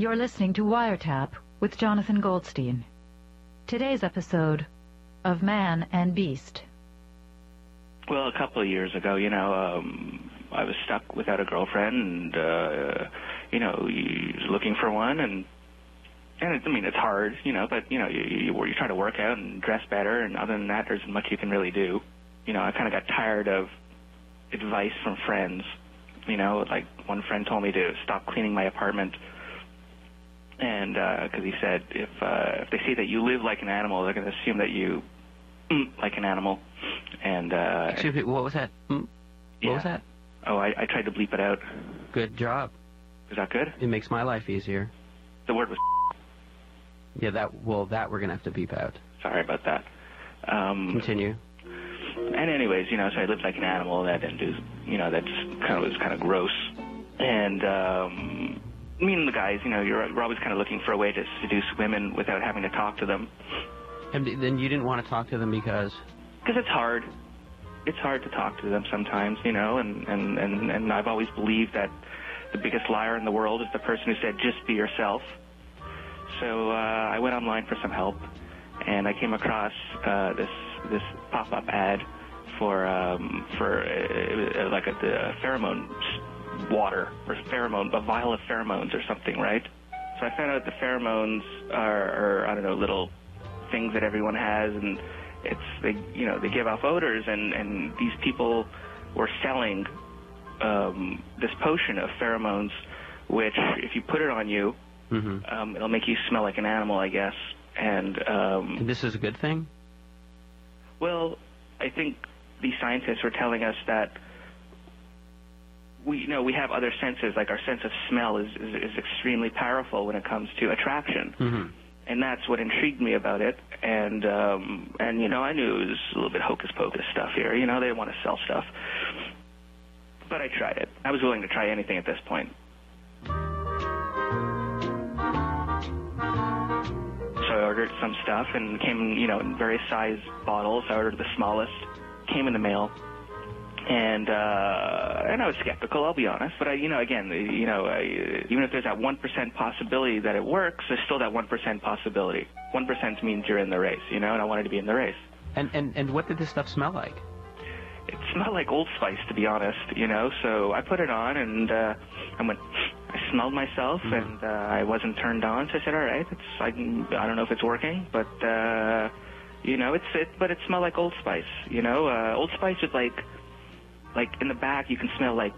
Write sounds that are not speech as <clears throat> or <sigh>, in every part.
You're listening to Wiretap with Jonathan Goldstein. Today's episode of Man and Beast. Well, a couple of years ago, you know, um, I was stuck without a girlfriend, and uh, you know, looking for one, and and it, I mean, it's hard, you know, but you know, you, you you try to work out and dress better, and other than that, there's much you can really do. You know, I kind of got tired of advice from friends. You know, like one friend told me to stop cleaning my apartment, and because he said if uh, if they see that you live like an animal, they're going to assume that you mm, like an animal. And uh, Excuse me, what was that? Mm, What was that? oh, I, I tried to bleep it out. Good job. Is that good? It makes my life easier. The word was Yeah, that well, that we're gonna have to beep out. sorry about that. Um, Continue. and anyways, you know, so I lived like an animal. That didn't do, you know, that kind of was kind of gross. And um, me and the guys, you know, you're we're always kind of looking for a way to seduce women without having to talk to them And then you didn't want to talk to them because because it's hard. It's hard to talk to them sometimes, you know, and, and, and, and I've always believed that the biggest liar in the world is the person who said, just be yourself. So uh, I went online for some help, and I came across uh, this this pop-up ad for um, for uh, like a, the pheromone water or pheromone a vial of pheromones or something, right? So I found out the pheromones are, are I don't know little things that everyone has, and it's they you know they give off odors, and and these people were selling um, this potion of pheromones, which if you put it on you, hmm um, it'll make you smell like an animal, I guess. And um, And this is a good thing. well, I think these scientists were telling us that we you know we have other senses, like our sense of smell is is, is extremely powerful when it comes to attraction. hmm and that's what intrigued me about it. And um, and you know, I knew it was a little bit hocus pocus stuff here. You know, they want to sell stuff, but I tried it. I was willing to try anything at this point. So I ordered some stuff and came, you know, in various size bottles. I ordered the smallest. Came in the mail. And uh, and I was skeptical, I'll be honest. But I, you know, again, you know, I, even if there's that one percent possibility that it works, there's still that one percent possibility. One percent means you're in the race, you know. And I wanted to be in the race. And and and what did this stuff smell like? It smelled like Old Spice, to be honest, you know. So I put it on, and uh, I went. I smelled myself, and uh, I wasn't turned on. So I said, "All right, it's. I, I don't know if it's working, but uh, you know, it's it. But it smelled like Old Spice, you know. Uh, Old Spice is like, like in the back, you can smell like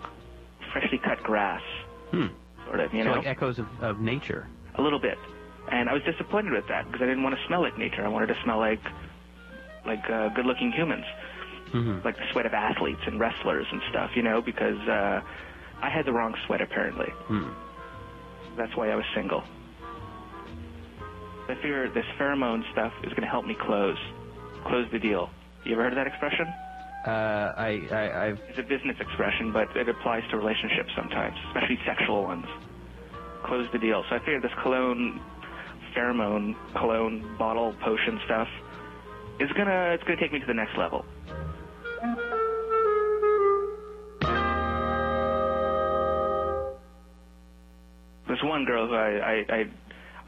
freshly cut grass, Hmm. sort of, you so know, like echoes of, of nature. a little bit. And I was disappointed with that because I didn't want to smell like nature. I wanted to smell like, like uh, good-looking humans hmm like the sweat of athletes and wrestlers and stuff, you know, because uh, I had the wrong sweat apparently. Hmm. That's why I was single. I figured this pheromone stuff is going to help me close, close the deal. You ever heard of that expression? Uh, I, I I've It's a business expression, but it applies to relationships sometimes, especially sexual ones. Close the deal. So I figured this cologne, pheromone, cologne, bottle, potion stuff is gonna it's gonna take me to the next level. There's one girl who I I I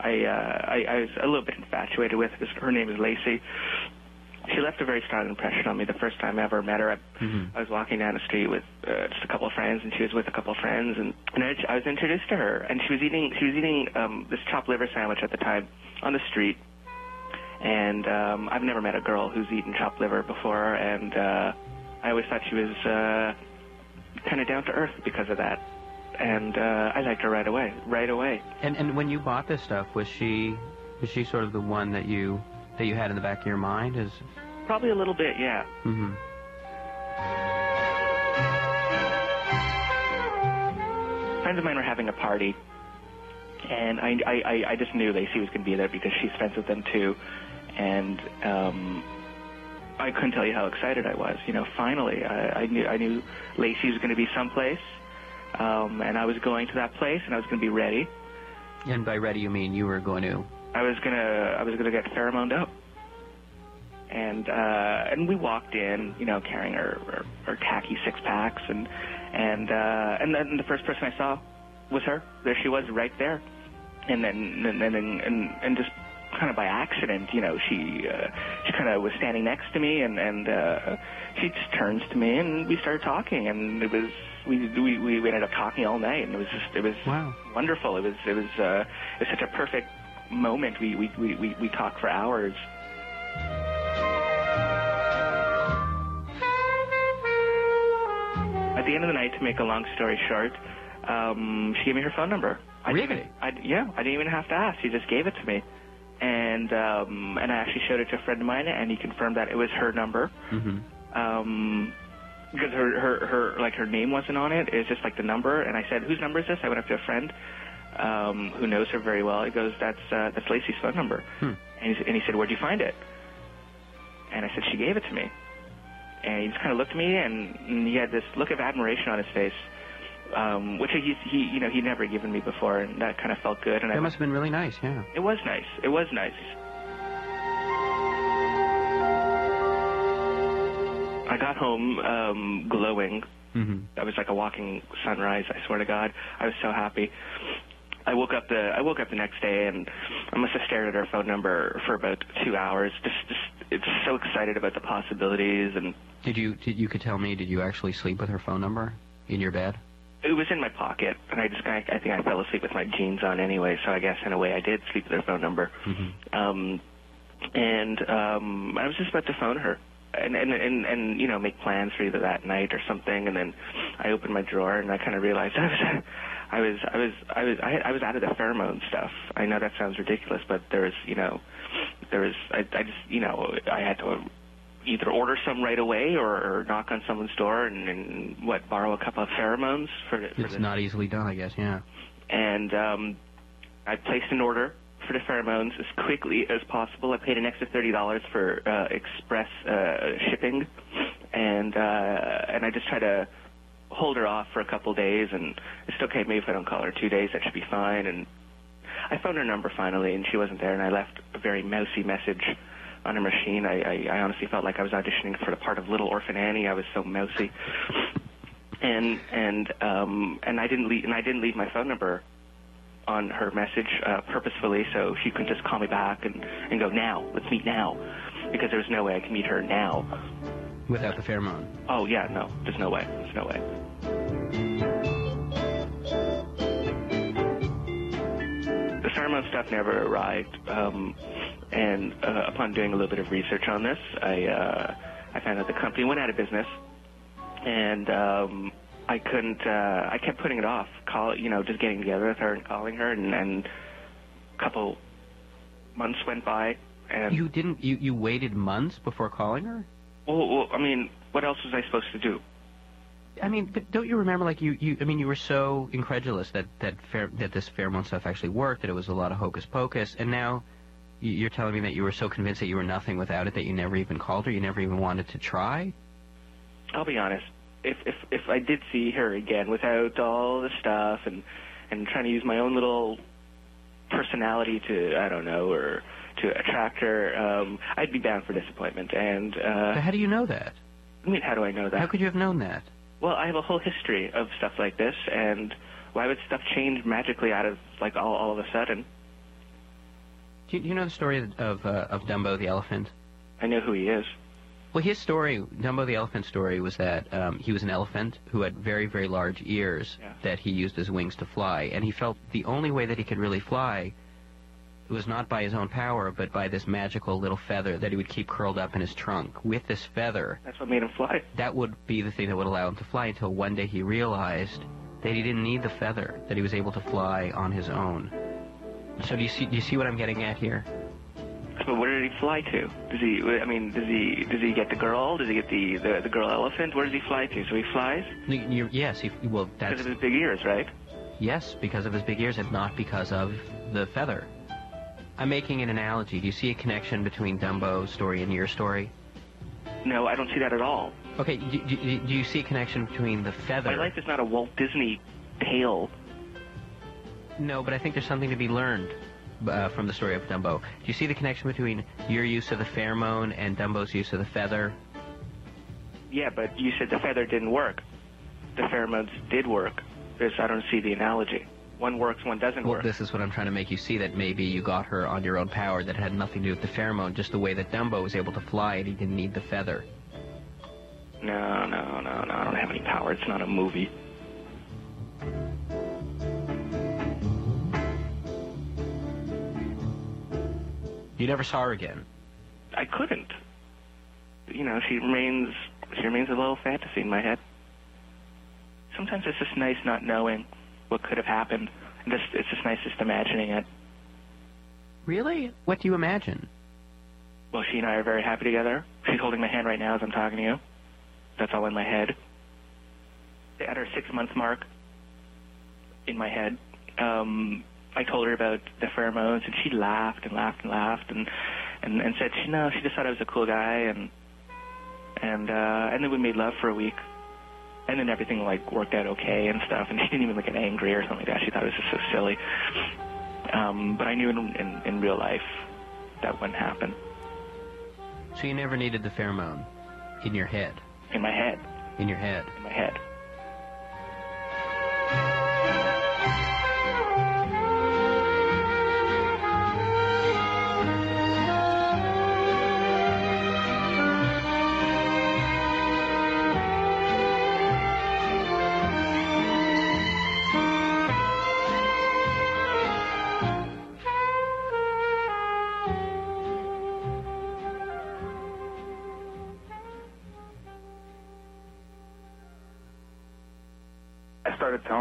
I, uh, I, I was a little bit infatuated with. Her name is Lacey. She left a very strong impression on me the first time I ever met her. I, Mhm. I was walking down the street with uh, just a couple of friends, and she was with a couple of friends, and, and I, I was introduced to her, and she was eating she was eating um, this chopped liver sandwich at the time on the street, and um, I've never met a girl who's eaten chopped liver before, and uh, I always thought she was uh, kind of down to earth because of that, and uh, I liked her right away, right away. and and when you bought this stuff, was she was she sort of the one that you that you had in the back of your mind? Is Probably a little bit, yeah. hmm friends of mine were having a party, and I, I, I- I just knew Lacey was going to be there because she's friends with them too, and um, I couldn't tell you how excited I was. You know, finally, I, I knew I knew Lacey was going to be someplace, um, and I was going to that place, and I was going to be ready. And by ready, you mean you were going to. I was gonna I was gonna get pheromoned up. And uh and we walked in, you know, carrying our our, our khaki six packs and and uh and then the first person I saw was her. There she was right there. and then and then and, and, and just kind of by accident, you know, she uh, she kind of was standing next to me, and and uh, she just turns to me, and we started talking, and it was we we we ended up talking all night, and it was just it was Wow. wonderful. It was it was uh, it was such a perfect moment. We we we we, we talked for hours. At the end of the night, to make a long story short, um, she gave me her phone number. I didn't Really? even- I, yeah, I didn't even have to ask. She just gave it to me, and um, and I actually showed it to a friend of mine, and he confirmed that it was her number. hmm Um, because her, her, her, like her name wasn't on it. It's just like the number. And I said, whose number is this? I went up to a friend, um, who knows her very well. He goes, that's, uh, that's Lacey's phone number. Hmm. And, he, and he said, where'd you find it? And I said, she gave it to me. And he just kind of looked at me and, and he had this look of admiration on his face. Um, which he, he, you know, he'd never given me before, and that kind of felt good. And I That must have been really nice. Yeah. it was nice. It was nice. I got home um, glowing. hmm I was like a walking sunrise. I swear to God, I was so happy. I woke up the I woke up the next day and I must have stared at her phone number for about two hours. Just, just so excited about the possibilities, and Did you? Did you could tell me? Did you actually sleep with her phone number in your bed? it was in my pocket. And I just I, I think I fell asleep with my jeans on anyway. So I guess in a way I did sleep with her phone number. hmm um, and um, I was just about to phone her and, and and and you know make plans for either that night or something. And then I opened my drawer and I kind of realized <laughs> I was I was I was I was I, I was out of the pheromone stuff. I know that sounds ridiculous, but there was you know there was I, I just you know I had to either order some right away or, or knock on someone's door and, and what borrow a couple of pheromones for, for It's the not easily done, I guess. Yeah. and um, I placed an order for the pheromones as quickly as possible. I paid an extra thirty dollars for uh, express uh, shipping, and uh, and I just try to hold her off for a couple days. And it's okay, maybe if I don't call her two days, that should be fine. And I found her number finally, and she wasn't there. And I left a very mousy message on her machine. I, I, I honestly felt like I was auditioning for the part of Little Orphan Annie. I was so mousy and and um and I didn't leave and I didn't leave my phone number on her message uh, purposefully so she could just call me back and and go now let's meet now because there's no way I can meet her now. Without the pheromone. Oh yeah, no, there's no way, there's no way. Pheromone stuff never arrived, um, and uh, upon doing a little bit of research on this, I uh, I found out the company went out of business, and um, I couldn't. Uh, I kept putting it off. Call, you know, just getting together with her and calling her, and, and a couple months went by, and You didn't. You you waited months before calling her. well, well, I mean, what else was I supposed to do? I mean, but don't you remember? Like you, you. I mean, you were so incredulous that that fair, that this pheromone stuff actually worked. That it was a lot of hocus pocus. And now, you- you're telling me that you were so convinced that you were nothing without it that you never even called her. You never even wanted to try. I'll be honest. If if if I did see her again without all the stuff and and trying to use my own little personality to I don't know or to attract her, um, I'd be bound for disappointment. And But uh, how do you know that? I mean, how do I know that? How could you have known that? Well, I have a whole history of stuff like this, and why would stuff change magically out of like all all of a sudden? Do you, do you know the story of of, uh, of Dumbo the elephant? I know who he is. Well, his story, Dumbo the elephant story, was that um, he was an elephant who had very, very large ears Yeah. that he used as wings to fly, and he felt the only way that he could really fly was not by his own power, but by this magical little feather that he would keep curled up in his trunk. With this feather, That's what made him fly. that would be the thing that would allow him to fly until one day he realized that he didn't need the feather, that he was able to fly on his own. So do you see? Do you see what I'm getting at here? But where did he fly to? Does he? I mean, does he? Does he get the girl? Does he get the the, the girl elephant? Where does he fly to? So he flies You- you're- yes, he, well, that's because of his big ears, right? Yes, because of his big ears and not because of the feather. I'm making an analogy. Do you see a connection between Dumbo's story and your story? No, I don't see that at all. Okay, do, do, do you see a connection between the feather? My life is not a Walt Disney tale. No, but I think there's something to be learned uh, from the story of Dumbo. Do you see the connection between your use of the pheromone and Dumbo's use of the feather? Yeah, but you said the feather didn't work. The pheromones did work. There's, I don't see the analogy. One works, one doesn't Well, work. this is what I'm trying to make you see that maybe you got her on your own power that had nothing to do with the pheromone, just the way that Dumbo was able to fly and he didn't need the feather. No, no, no, no. I don't have any power. It's not a movie. You never saw her again. I couldn't. You know, she remains she remains a little fantasy in my head. Sometimes it's just nice not knowing what could have happened. And just it's just nice just imagining it. Really? What do you imagine? Well, she and I are very happy together. She's holding my hand right now as I'm talking to you. That's all in my head. At her six month mark, in my head, um, I told her about the pheromones, and she laughed and laughed and laughed, and and, and said she no, she just thought I was a cool guy, and and uh, and then we made love for a week, and then everything like worked out okay and stuff, and <laughs> she didn't even like get angry or something like that. She thought it was just so silly. Um, but I knew in, in in real life that wouldn't happen So you never needed the pheromone in your head. in my head. In your head. in my head.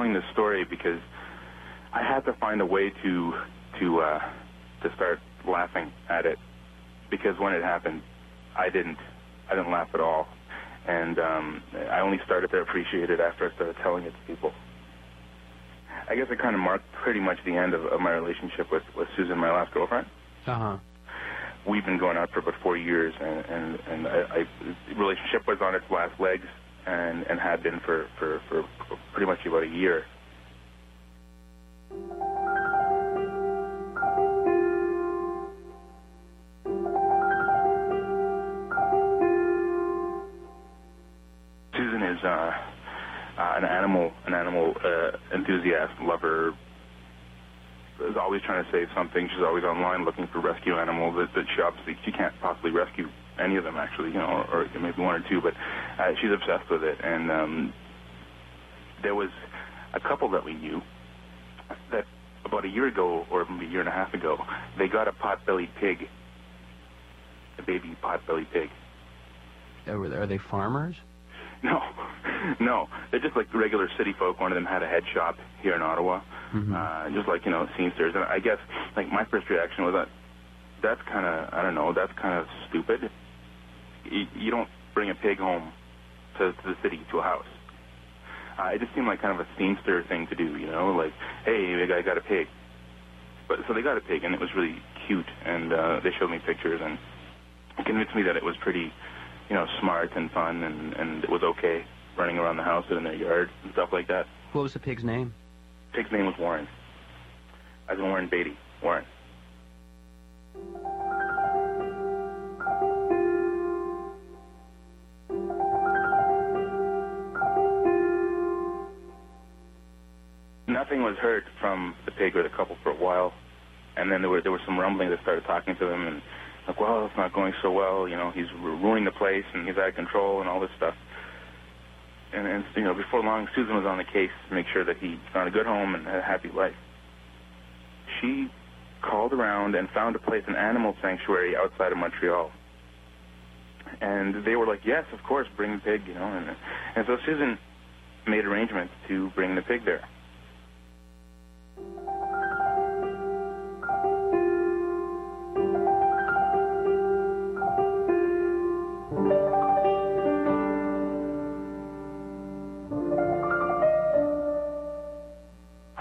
Telling this story because I had to find a way to to uh, to start laughing at it because when it happened, I didn't I didn't laugh at all, and um, I only started to appreciate it after I started telling it to people. I guess it kind of marked pretty much the end of, of my relationship with with Susan, my last girlfriend. Uh huh. We've been going out for about four years, and and, and I, I, the relationship was on its last legs, and and had been for for for pretty much about a year. Susan is uh, uh, an animal an animal uh, enthusiast, lover. Is always trying to save something. She's always online looking for rescue animals that, that she obviously she can't possibly rescue any of them actually, you know, or, or maybe one or two, but uh, she's obsessed with it. And um, there was a couple that we knew that about a year ago or maybe a year and a half ago, they got a pot-bellied pig, a baby pot-bellied pig. Are, are they farmers? No, <laughs> no, they're just like regular city folk. One of them had a head shop here in Ottawa, Mhm. uh, just like you know Seamsters. And I guess like my first reaction was that that's kind of I don't know, that's kind of stupid. You, you don't bring a pig home to, to the city to a house. Uh, it just seemed like kind of a Seamster thing to do, you know, like hey, I got a pig. But so they got a pig, and it was really cute, and uh, they showed me pictures and convinced me that it was pretty you know, smart and fun, and and it was okay running around the house and in their yard and stuff like that. What was the pig's name? Pig's name was Warren, as in Warren Beatty. Warren. Nothing was heard from the pig or the couple for a while, and then there were there were some rumblings that started talking to them and like, well, it's not going so well. You know, he's ruining the place and he's out of control and all this stuff. And, and you know, before long, Susan was on the case to make sure that he found a good home and had a happy life. She called around and found a place, an animal sanctuary outside of Montreal. And they were like, yes, of course, bring the pig, you know. And, and so Susan made arrangements to bring the pig there.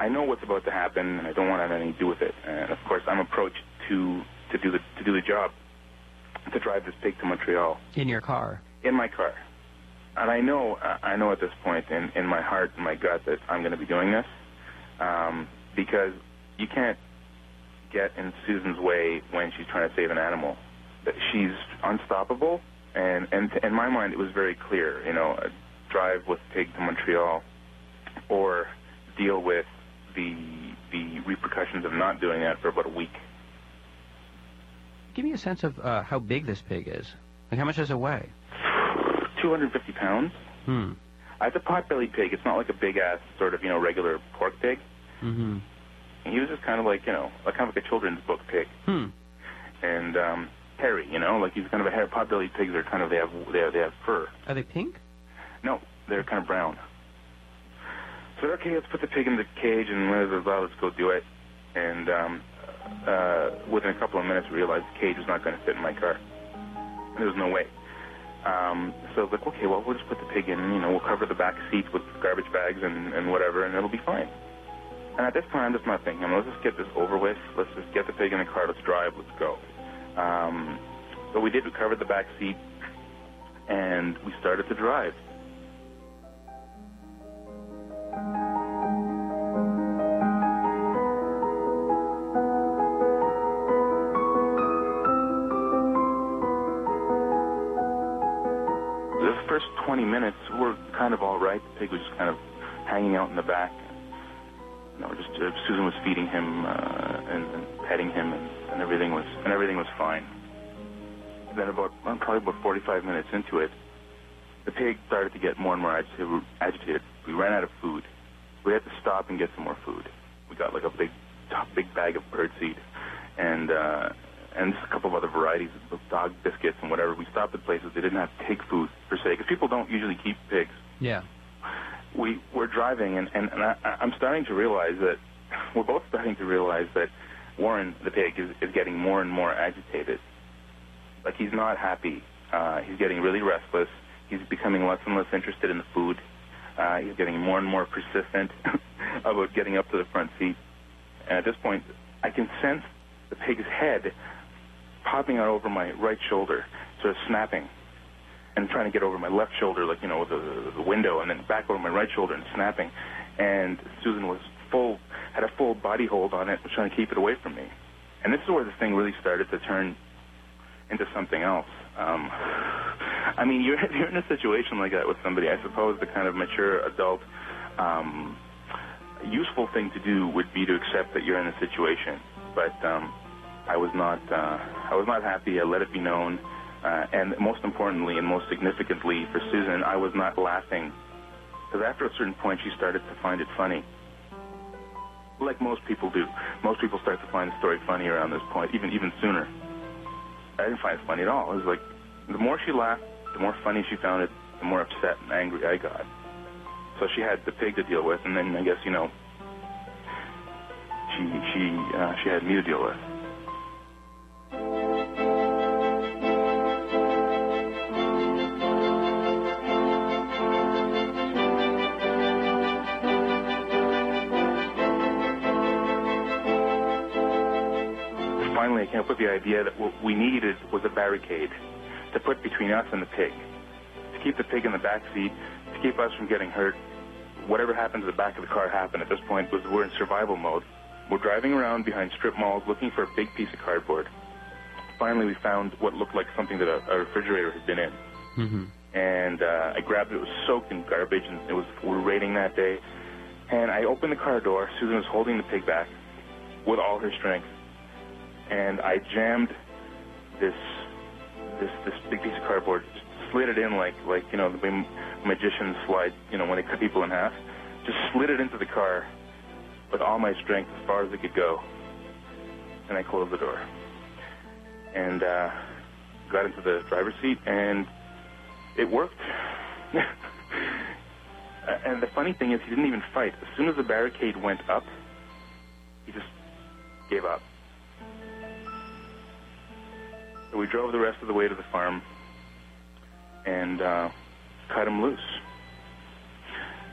I know what's about to happen, and I don't want to have anything to do with it. And of course, I'm approached to to do the to do the job, to drive this pig to Montreal In your car. in my car. And I know I know at this point in in my heart and my gut that I'm going to be doing this, um, because you can't get in Susan's way when she's trying to save an animal. That she's unstoppable, and and in my mind it was very clear. You know, drive with pig to Montreal, or deal with the the repercussions of not doing that for about a week. Give me a sense of uh, how big this pig is. Like, how much does it weigh? 250 pounds. Hmm. It's a pot-bellied pig. It's not like a big-ass sort of, you know, regular pork pig. Mm-hmm. And he was just kind of like, you know, like kind of like a children's book pig. Hmm. And um, hairy, you know, like he's kind of a hair. Pot-bellied pigs are kind of they have they have, they have fur. Are they pink? No, they're kind of brown. So okay, let's put the pig in the cage and blah, blah, blah, let's go do it. And um, uh, within a couple of minutes, we realized the cage was not going to fit in my car. There was no way. Um, so I was like, okay, well, we'll just put the pig in. You know, we'll cover the back seats with garbage bags and, and whatever, and it'll be fine. And at this point, I'm just not thinking. let's just get this over with. Let's just get the pig in the car. Let's drive. Let's go. Um, so we did. We covered the back seat, and we started to drive. The first 20 minutes were kind of all right. The pig was just kind of hanging out in the back. You know, just uh, Susan was feeding him uh, and, and petting him, and, and everything was and everything was fine. Then about probably about 45 minutes into it, the pig started to get more and more agitated. agitated. We ran out of food. We had to stop and get some more food. We got like a big, top big bag of birdseed, and uh, and just a couple of other varieties of dog biscuits and whatever. We stopped at places they didn't have pig food per se, because people don't usually keep pigs. Yeah. We were driving, and and, and I, I'm starting to realize that <laughs> we're both starting to realize that Warren the pig is, is getting more and more agitated. Like he's not happy. Uh, he's getting really restless. He's becoming less and less interested in the food. Uh, he's getting more and more persistent <laughs> about getting up to the front seat. And at this point, I can sense the pig's head popping out over my right shoulder, sort of snapping, and trying to get over my left shoulder, like you know, the, the window, and then back over my right shoulder and snapping. And Susan was full, had a full body hold on it, was trying to keep it away from me. And this is where the thing really started to turn into something else. Um, I mean, you're, <laughs> you're in a situation like that with somebody. I suppose the kind of mature adult, um, useful thing to do would be to accept that you're in a situation. But um, I was not. Uh, I was not happy. I let it be known, uh, and most importantly and most significantly for Susan, I was not laughing because after a certain point, she started to find it funny. Like most people do. Most people start to find the story funny around this point, even even sooner. I didn't find it funny at all. It was like the more she laughed, the more funny she found it, the more upset and angry I got. So she had the pig to deal with, and then I guess you know she she uh, she had me to deal with. Finally, I came up with the idea that what we needed was a barricade to put between us and the pig, to keep the pig in the back seat, to keep us from getting hurt. Whatever happened to the back of the car happened. At this point, was we're in survival mode. We're driving around behind strip malls looking for a big piece of cardboard. Finally, we found what looked like something that a, a refrigerator had been in. Mm-hmm. And uh, I grabbed it. It was soaked in garbage, and it was we were raining that day. And I opened the car door. Susan was holding the pig back with all her strength, and I jammed this this this big piece of cardboard, slid it in like like you know the way magicians slide, you know when they cut people in half. Just slid it into the car with all my strength as far as it could go, and I closed the door and uh, got into the driver's seat, and it worked. <laughs> and the funny thing is, he didn't even fight. As soon as the barricade went up, he just gave up. So we drove the rest of the way to the farm and uh, cut him loose.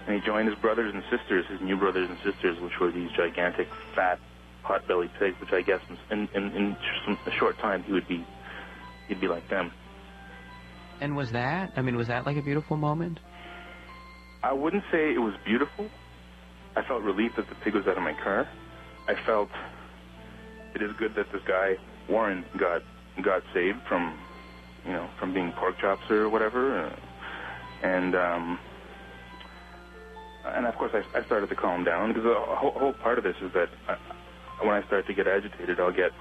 And he joined his brothers and sisters, his new brothers and sisters, which were these gigantic, fat, pot-bellied pigs. Which I guess in in, in some, a short time he would be he'd be like them. And was that? I mean, was that like a beautiful moment? I wouldn't say it was beautiful. I felt relief that the pig was out of my car. I felt it is good that this guy Warren got got saved from you know from being pork chops or whatever, and um, and of course, I, I started to calm down because a whole, whole part of this is that I, when I start to get agitated, I'll get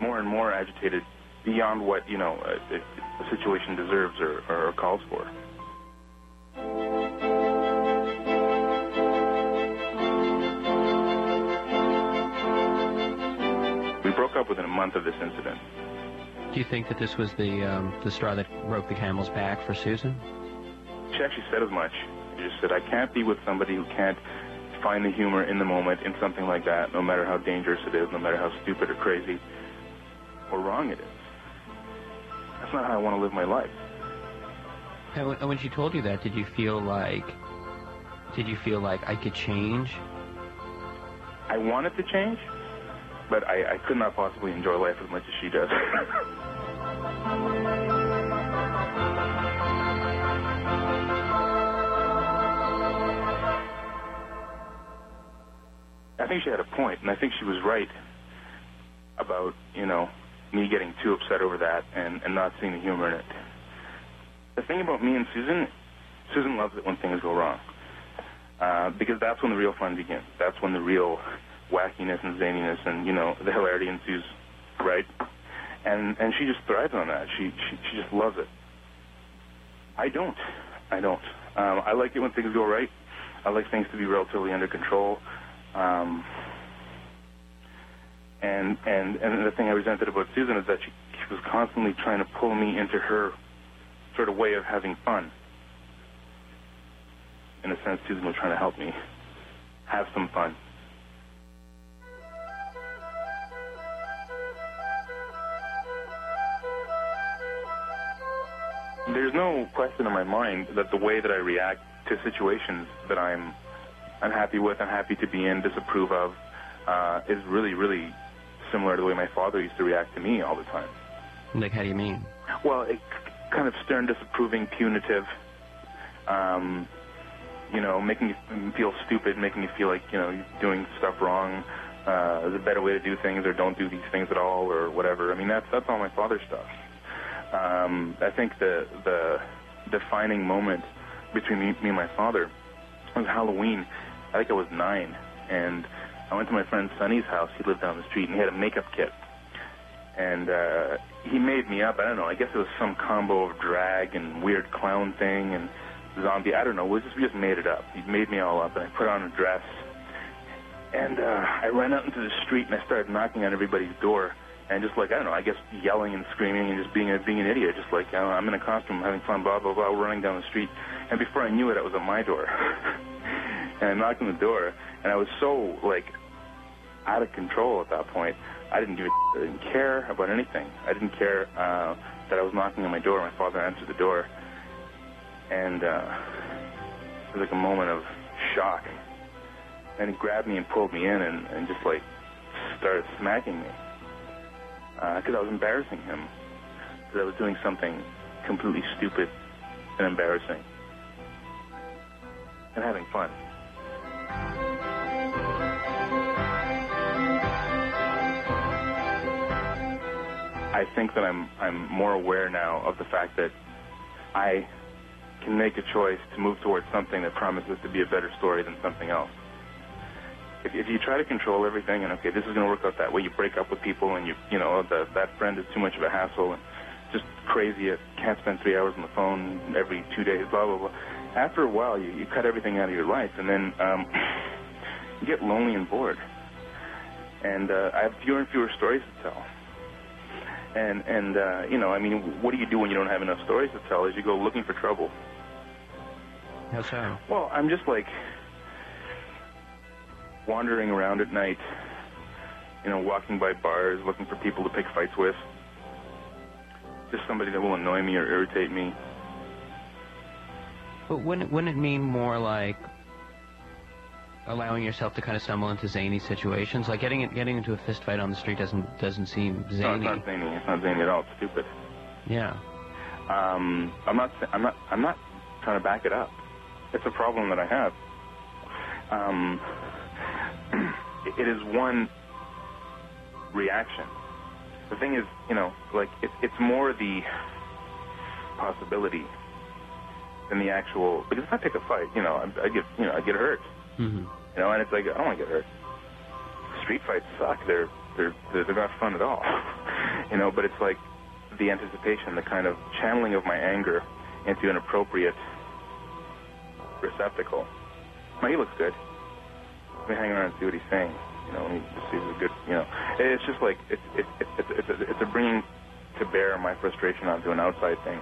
more and more agitated beyond what you know a, a situation deserves or, or calls for. Up within a month of this incident. Do you think that this was the um, the straw that broke the camel's back for Susan? She actually said as much. She just said, "I can't be with somebody who can't find the humor in the moment in something like that, no matter how dangerous it is, no matter how stupid or crazy or wrong it is. That's not how I want to live my life." And when- when she told you that, did you feel like did you feel like I could change? I wanted to change, but I, I could not possibly enjoy life as much as she does. <laughs> I think she had a point, and I think she was right about, you know, me getting too upset over that and, and not seeing the humor in it. The thing about me and Susan, Susan loves it when things go wrong. Uh, because that's when the real fun begins. That's when the real wackiness and zaniness and, you know, the hilarity ensues, right? And and she just thrives on that. She she, she just loves it. I don't. I don't. Um, I like it when things go right. I like things to be relatively under control. Um, and and and the thing I resented about Susan is that she, she was constantly trying to pull me into her sort of way of having fun. In a sense, Susan was trying to help me have some fun. There's no question in my mind that the way that I react to situations that I'm unhappy with, unhappy to be in, disapprove of, uh, is really, really similar to the way my father used to react to me all the time. Like, how do you mean? Well, it, kind of stern, disapproving, punitive. Um, you know, making you feel stupid, making you feel like you know you're doing stuff wrong. Uh, there's a better way to do things, or don't do these things at all, or whatever. I mean, that's that's all my father's stuff. Um, I think the the defining moment between me, me and my father was Halloween. I think I was nine, and I went to my friend Sonny's house. He lived down the street, and he had a makeup kit. And uh, he made me up. I don't know. I guess it was some combo of drag and weird clown thing and zombie. I don't know. We just we just made it up. He made me all up, and I put on a dress. And uh, I ran out into the street and I started knocking on everybody's door and just like I don't know, I guess yelling and screaming and just being a being an idiot, just like know, I'm in a costume, having fun, blah blah blah, running down the street. And before I knew it, I was at my door, <laughs> and I knocked on the door, and I was so like out of control at that point. I didn't give a I didn't care about anything. I didn't care uh, that I was knocking on my door. My father answered the door, and uh, it was like a moment of shock. And he grabbed me and pulled me in and, and just like started smacking me Uh, because I was embarrassing him. Because I was doing something completely stupid and embarrassing. And having fun. I think that I'm I'm more aware now of the fact that I can make a choice to move towards something that promises to be a better story than something else if, if you try to control everything and okay, this is going to work out that way, you break up with people and you you know the, that friend is too much of a hassle and just crazy. You can't spend three hours on the phone every two days. Blah blah blah. After a while, you, you cut everything out of your life, and then um, <clears throat> you get lonely and bored. And uh, I have fewer and fewer stories to tell. And and uh, you know, I mean, what do you do when you don't have enough stories to tell? Is you go looking for trouble. How so? Well, I'm just like wandering around at night, you know, walking by bars, looking for people to pick fights with. Just somebody that will annoy me or irritate me. But wouldn't wouldn't it mean more like allowing yourself to kind of stumble into zany situations? Like getting getting into a fist fight on the street doesn't doesn't seem zany. No, it's not zany. It's not zany at all. It's stupid. Yeah. Um, I'm not. I'm not. I'm not trying to back it up. It's a problem that I have. Um, it is one reaction. The thing is, you know, like it, it's more the possibility than the actual. Because if I pick a fight, you know, I, I get you know I get hurt. Mm-hmm. You know, and it's like I don't want to get hurt. Street fights suck. They're they're they're, not fun at all. <laughs> you know, but it's like the anticipation, the kind of channeling of my anger into an appropriate receptacle. Now he looks good. Let me hang around and see what he's saying. You know, let me just see if good. You know, it's just like it's it's it's it's, it's, a, it's a bringing to bear my frustration onto an outside thing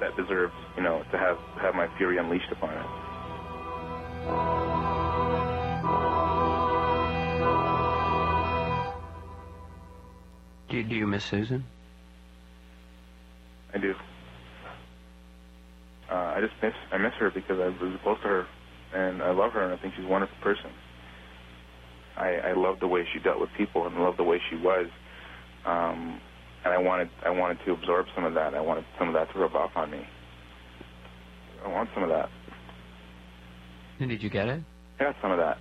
that deserves, you know, to have have my fury unleashed upon it. Do, do you miss Susan? I do. Uh, I just miss I miss her because I was close to her, and I love her, and I think she's a wonderful person. I, I love the way she dealt with people, and I love the way she was. Um, and I wanted I wanted to absorb some of that. I wanted some of that to rub off on me. I want some of that. And did you get it? I got some of that.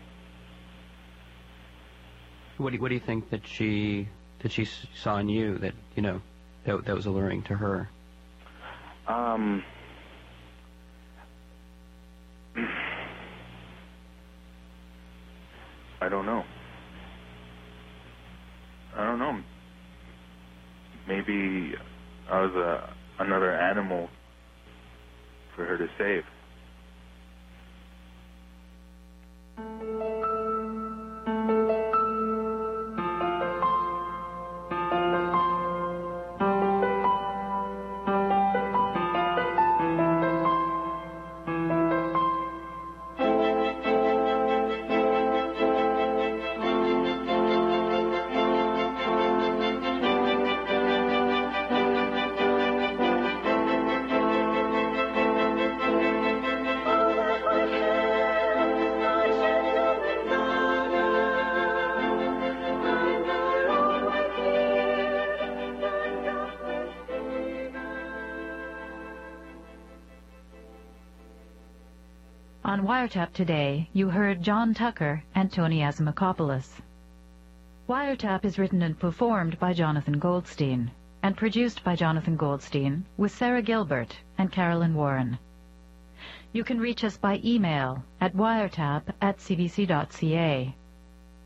What do you, what do you think that she that she saw in you that you know that that was alluring to her? Um, I don't know. I don't know. Maybe I was a another animal for her to save. Wiretap today, you heard John Tucker and Tony Azimakopoulos. Wiretap is written and performed by Jonathan Goldstein and produced by Jonathan Goldstein with Sarah Gilbert and Carolyn Warren. You can reach us by email at wiretap at cbc.ca.